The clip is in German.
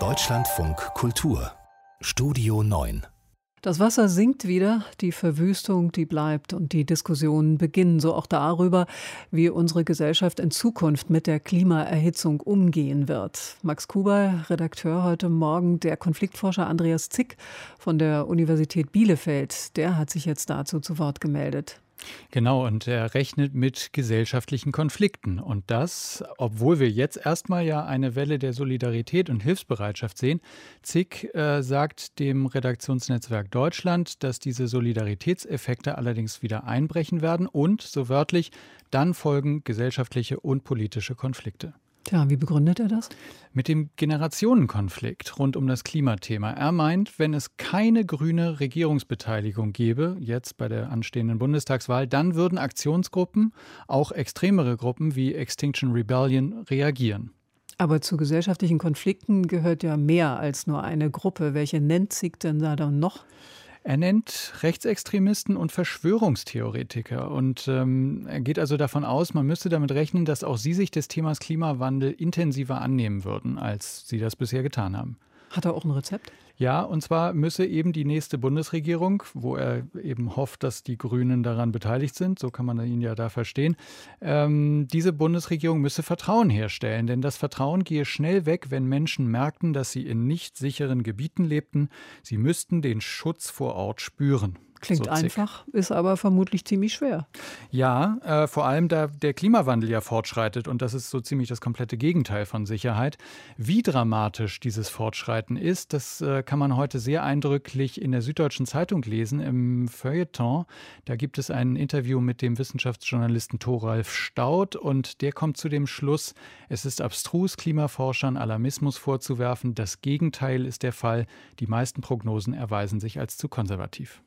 Deutschlandfunk Kultur Studio 9 das Wasser sinkt wieder, die Verwüstung, die bleibt und die Diskussionen beginnen so auch darüber, wie unsere Gesellschaft in Zukunft mit der Klimaerhitzung umgehen wird. Max Kuber, Redakteur heute Morgen, der Konfliktforscher Andreas Zick von der Universität Bielefeld, der hat sich jetzt dazu zu Wort gemeldet. Genau, und er rechnet mit gesellschaftlichen Konflikten. Und das, obwohl wir jetzt erstmal ja eine Welle der Solidarität und Hilfsbereitschaft sehen. Zick äh, sagt dem Redaktionsnetzwerk Deutschland, dass diese Solidaritätseffekte allerdings wieder einbrechen werden und, so wörtlich, dann folgen gesellschaftliche und politische Konflikte. Tja, wie begründet er das? Mit dem Generationenkonflikt rund um das Klimathema. Er meint, wenn es keine grüne Regierungsbeteiligung gäbe, jetzt bei der anstehenden Bundestagswahl, dann würden Aktionsgruppen, auch extremere Gruppen wie Extinction Rebellion, reagieren. Aber zu gesellschaftlichen Konflikten gehört ja mehr als nur eine Gruppe. Welche nennt sich denn da dann noch? Er nennt Rechtsextremisten und Verschwörungstheoretiker. Und ähm, er geht also davon aus, man müsste damit rechnen, dass auch sie sich des Themas Klimawandel intensiver annehmen würden, als sie das bisher getan haben. Hat er auch ein Rezept? Ja, und zwar müsse eben die nächste Bundesregierung, wo er eben hofft, dass die Grünen daran beteiligt sind, so kann man ihn ja da verstehen, ähm, diese Bundesregierung müsse Vertrauen herstellen. Denn das Vertrauen gehe schnell weg, wenn Menschen merkten, dass sie in nicht sicheren Gebieten lebten. Sie müssten den Schutz vor Ort spüren. Klingt so einfach, ist aber vermutlich ziemlich schwer. Ja, äh, vor allem da der Klimawandel ja fortschreitet und das ist so ziemlich das komplette Gegenteil von Sicherheit. Wie dramatisch dieses Fortschreiten ist, das äh, kann man heute sehr eindrücklich in der Süddeutschen Zeitung lesen, im Feuilleton. Da gibt es ein Interview mit dem Wissenschaftsjournalisten Thoralf Staud und der kommt zu dem Schluss, es ist abstrus, Klimaforschern Alarmismus vorzuwerfen. Das Gegenteil ist der Fall. Die meisten Prognosen erweisen sich als zu konservativ.